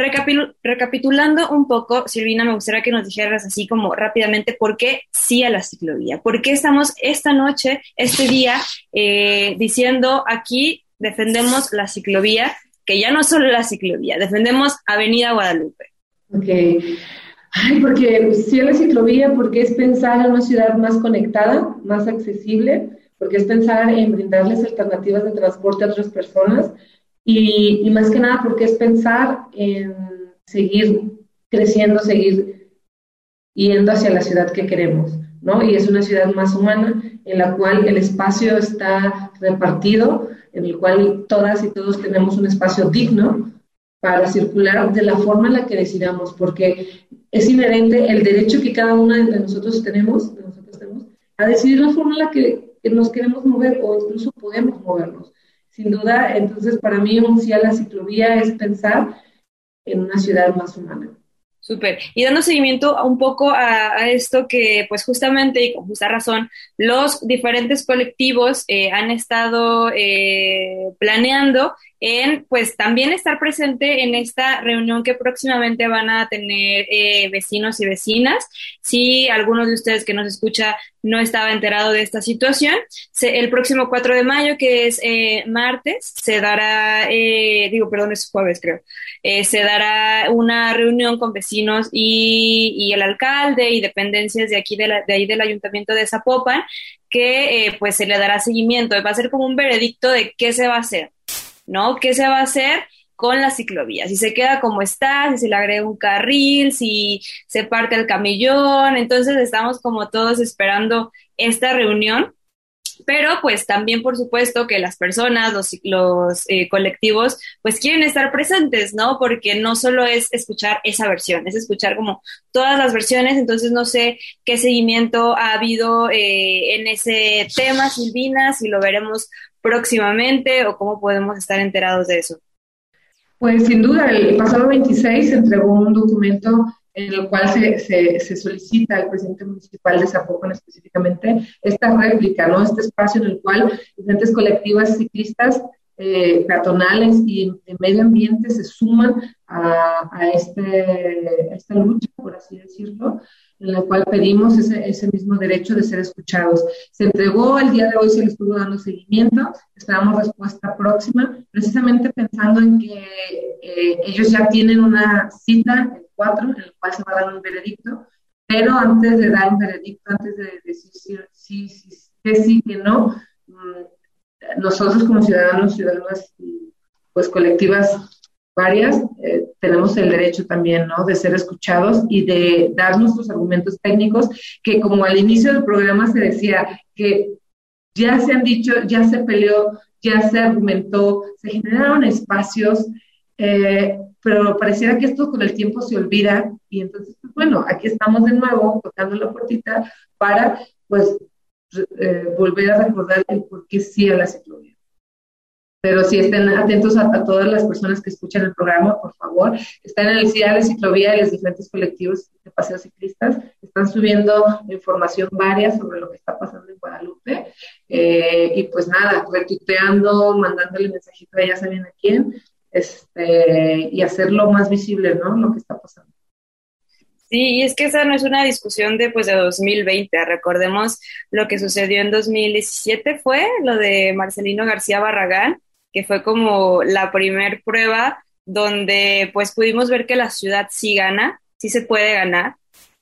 recapitulando un poco, Silvina, me gustaría que nos dijeras así como rápidamente por qué sí a la ciclovía, por qué estamos esta noche, este día, eh, diciendo aquí defendemos la ciclovía que ya no solo la ciclovía, defendemos Avenida Guadalupe. Ok. Ay, porque sí la ciclovía, porque es pensar en una ciudad más conectada, más accesible, porque es pensar en brindarles alternativas de transporte a otras personas y, más que nada porque es pensar en seguir creciendo, seguir yendo hacia la ciudad que queremos, ¿no? Y es una ciudad más humana en la cual el espacio está repartido en el cual todas y todos tenemos un espacio digno para circular de la forma en la que decidamos, porque es inherente el derecho que cada uno de nosotros tenemos, de nosotros tenemos a decidir la forma en la que nos queremos mover o incluso podemos movernos. Sin duda, entonces para mí un sí a la ciclovía es pensar en una ciudad más humana. Súper. Y dando seguimiento un poco a, esto que, pues justamente y con justa razón, los diferentes colectivos eh, han estado eh, planeando en pues también estar presente en esta reunión que próximamente van a tener eh, vecinos y vecinas. Si alguno de ustedes que nos escucha no estaba enterado de esta situación, el próximo 4 de mayo, que es eh, martes, se dará, eh, digo, perdón, es jueves creo, se dará una reunión con vecinos y, y, el alcalde y dependencias de aquí de, la, de ahí del ayuntamiento de Zapopan, que pues se le dará seguimiento. Va a ser como un veredicto de qué se va a hacer. ¿No? ¿Qué se va a hacer con la ciclovía? Si se queda como está, si se le agrega un carril, si se parte el camellón, entonces estamos como todos esperando esta reunión. Pero pues también por supuesto que las personas, los, los eh, colectivos, pues quieren estar presentes, ¿no? Porque no solo es escuchar esa versión, es escuchar como todas las versiones, entonces no sé qué seguimiento ha habido eh, en ese tema, Silvina, si lo veremos próximamente o cómo podemos estar enterados de eso? Pues sin duda, el pasado 26 se entregó un documento en el cual se, se, solicita al presidente municipal de Zapopan específicamente esta réplica, ¿no? Este espacio en el cual diferentes colectivas ciclistas eh, peatonales y de medio ambiente se suman a, este, a esta lucha, por así decirlo, en la cual pedimos ese, ese, mismo derecho de ser escuchados. Se entregó, el día de hoy se le estuvo dando seguimiento, esperamos respuesta próxima, precisamente pensando en que eh, ellos ya tienen una cita, el 4, en el cual se va a dar un veredicto, pero antes de dar un veredicto, antes de decir sí, sí, sí, que sí, que no, mm, nosotros como ciudadanos, ciudadanas, pues colectivas varias, eh, tenemos el derecho también, ¿no? De ser escuchados y de dar nuestros argumentos técnicos, que como al inicio del programa se decía que ya se han dicho, ya se peleó, ya se argumentó, se generaron espacios, eh, pero pareciera que esto con el tiempo se olvida y entonces, pues, bueno, aquí estamos de nuevo tocando la puertita para, pues, eh, volver a recordar el por qué sí a la ciclovía pero sí estén atentos a, todas las personas que escuchan el programa, por favor. Están en el CIA de ciclovía y los diferentes colectivos de paseos ciclistas. Están subiendo información varia sobre lo que está pasando en Guadalupe. Eh, y pues nada, retuiteando, mandándole mensajito a ya saben a quién, este, y hacerlo más visible, ¿no? Lo que está pasando. Sí, y es que esa no es una discusión de, pues, de 2020. Recordemos lo que sucedió en 2017 fue lo de Marcelino García Barragán, que fue como la primer prueba donde pues pudimos ver que la ciudad sí gana, sí se puede ganar,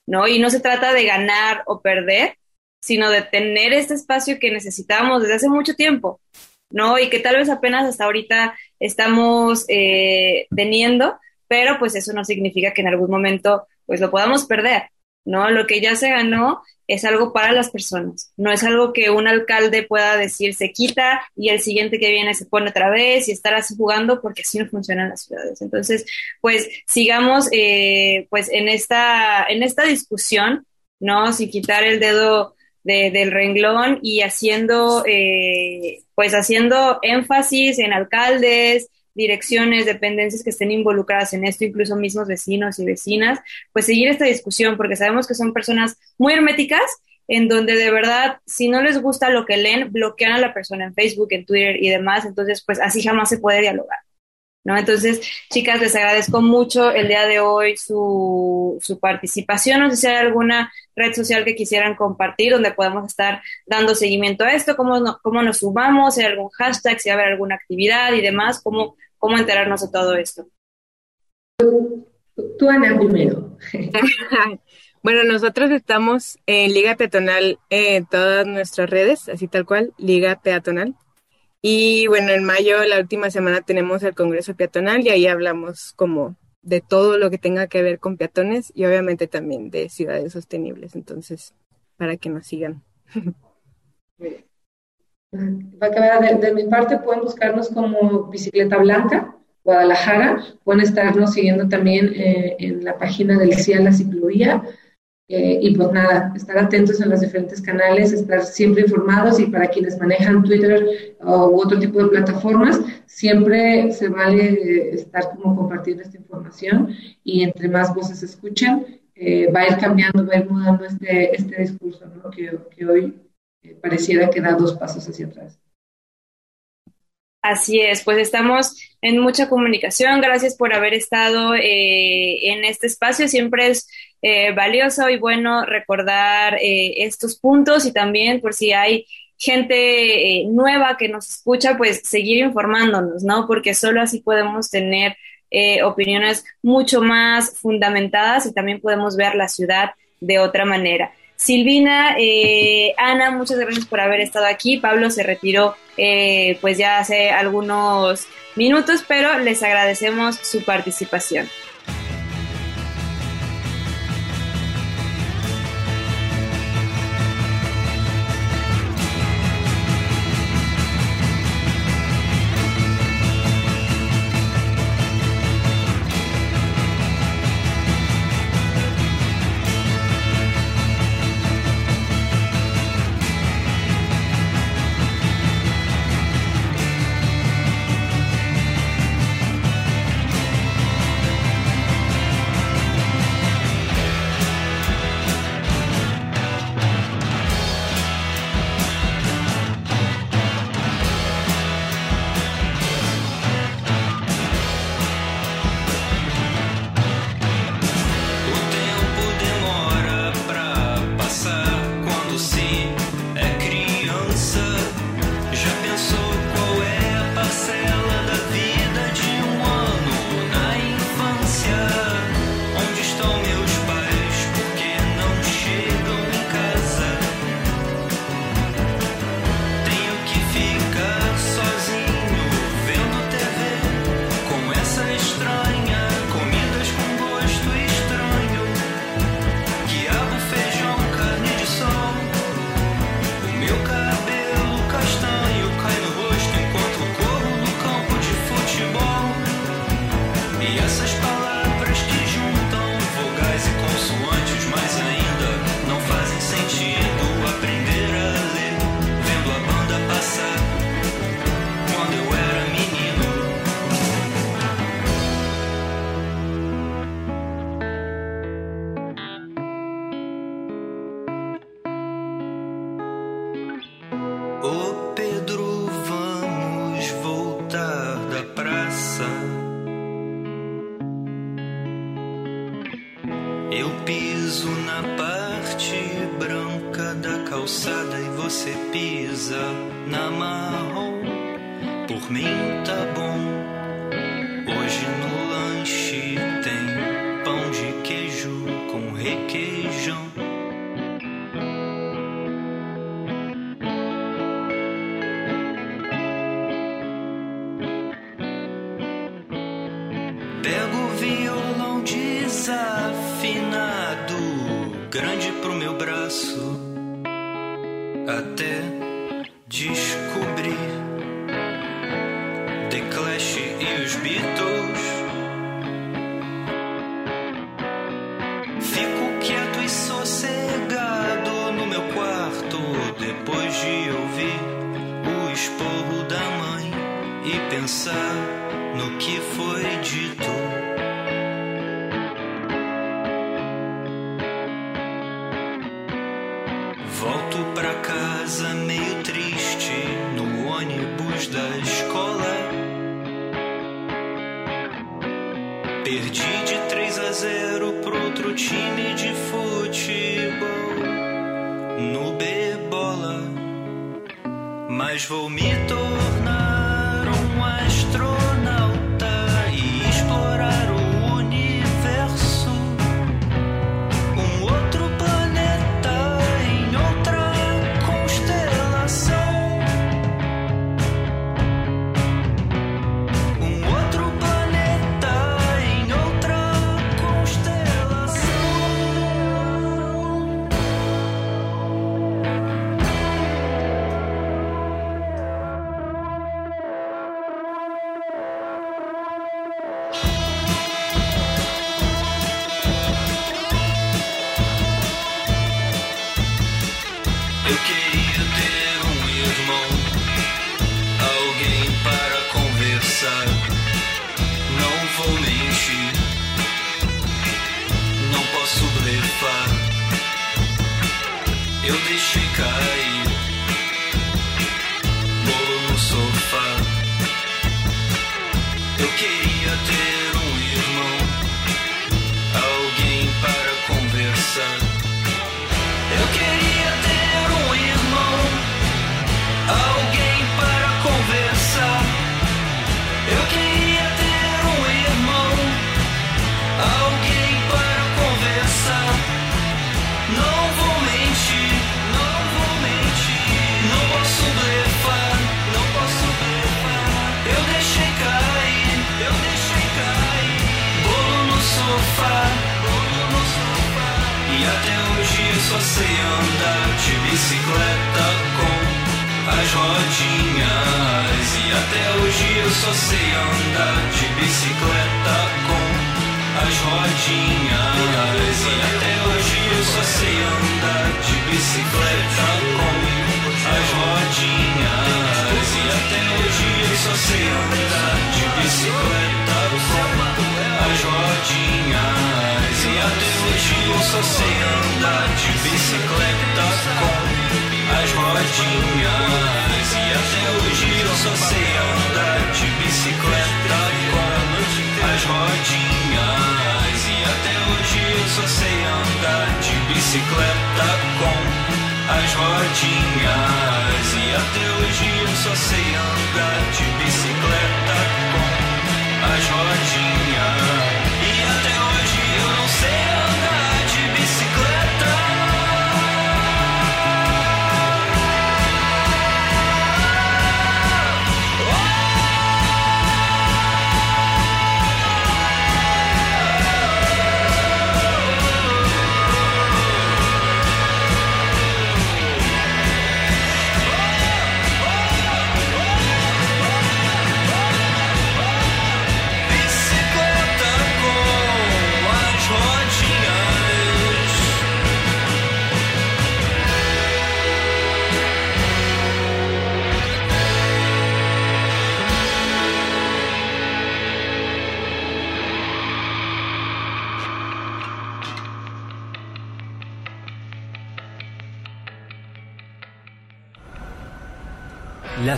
¿no? Y no se trata de ganar o perder, sino de tener este espacio que necesitábamos desde hace mucho tiempo, ¿no? Y que tal vez apenas hasta ahorita estamos eh, teniendo, pero pues eso no significa que en algún momento pues lo podamos perder, ¿no? Lo que ya se ganó es algo para las personas, no es algo que un alcalde pueda decir se quita y el siguiente que viene se pone otra vez y estar así jugando porque así no funcionan las ciudades. Entonces, pues sigamos eh, pues en esta, en esta discusión, ¿no? Sin quitar el dedo del renglón y haciendo, eh, pues haciendo énfasis en alcaldes, direcciones, dependencias que estén involucradas en esto, incluso mismos vecinos y vecinas, pues seguir esta discusión, porque sabemos que son personas muy herméticas, en donde de verdad, si no les gusta lo que leen, bloquean a la persona en Facebook, en Twitter y demás, entonces pues así jamás se puede dialogar. ¿No? Entonces, chicas, les agradezco mucho el día de hoy su, su participación. No sé si hay alguna red social que quisieran compartir donde podamos estar dando seguimiento a esto, cómo, cómo nos sumamos, si hay algún hashtag, si va a haber alguna actividad y demás, cómo, cómo enterarnos de todo esto. Tú, Ana, primero. bueno, nosotros estamos en Liga Peatonal en todas nuestras redes, así tal cual, Liga Peatonal. Y bueno, en mayo, la última semana, tenemos el Congreso Peatonal y ahí hablamos como de todo lo que tenga que ver con peatones y obviamente también de ciudades sostenibles. Entonces, para que nos sigan. Va a acabar de, mi parte, pueden buscarnos como Bicicleta Blanca, Guadalajara. Pueden estarnos siguiendo también eh, en la página del CIA La Ciclovía. Eh, y pues nada, estar atentos en los diferentes canales, estar siempre informados y para quienes manejan Twitter u otro tipo de plataformas, siempre se vale estar como compartiendo esta información y entre más voces escuchen, eh, va a ir cambiando, va a ir mudando este, este discurso que, que hoy pareciera que da dos pasos hacia atrás. Así es, pues estamos en mucha comunicación. Gracias por haber estado eh, en este espacio. Siempre es eh, valioso y bueno recordar eh, estos puntos y también por si hay gente nueva que nos escucha, pues seguir informándonos, ¿no? Porque solo así podemos tener opiniones mucho más fundamentadas y también podemos ver la ciudad de otra manera. Silvina, eh, Ana, muchas gracias por haber estado aquí. Pablo se retiró eh, pues ya hace algunos minutos, pero les agradecemos su participación. me. Sei andar de bicicleta com as rodinhas. E até hoje eu só sei andar de bicicleta com as rodinhas. E até hoje eu só sei andar de bicicleta com as rodinhas. E até hoje eu só sei andar de bicicleta eu só sei andar de bicicleta com as rodinhas. E até hoje eu só sei andar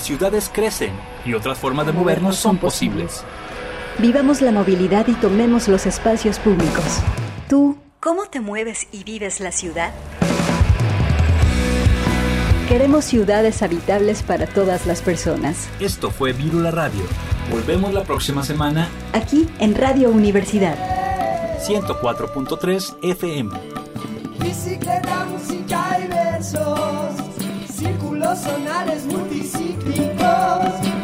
ciudades crecen y otras formas de movernos son posibles. Vivamos la movilidad y tomemos los espacios públicos. ¿Tú cómo te mueves y vives la ciudad? Queremos ciudades habitables para todas las personas. Esto fue Virula Radio. Volvemos la próxima semana, Aquí en Radio Universidad. 104.3 FM. Bicicleta, música y versos, los sonales multicíclicos.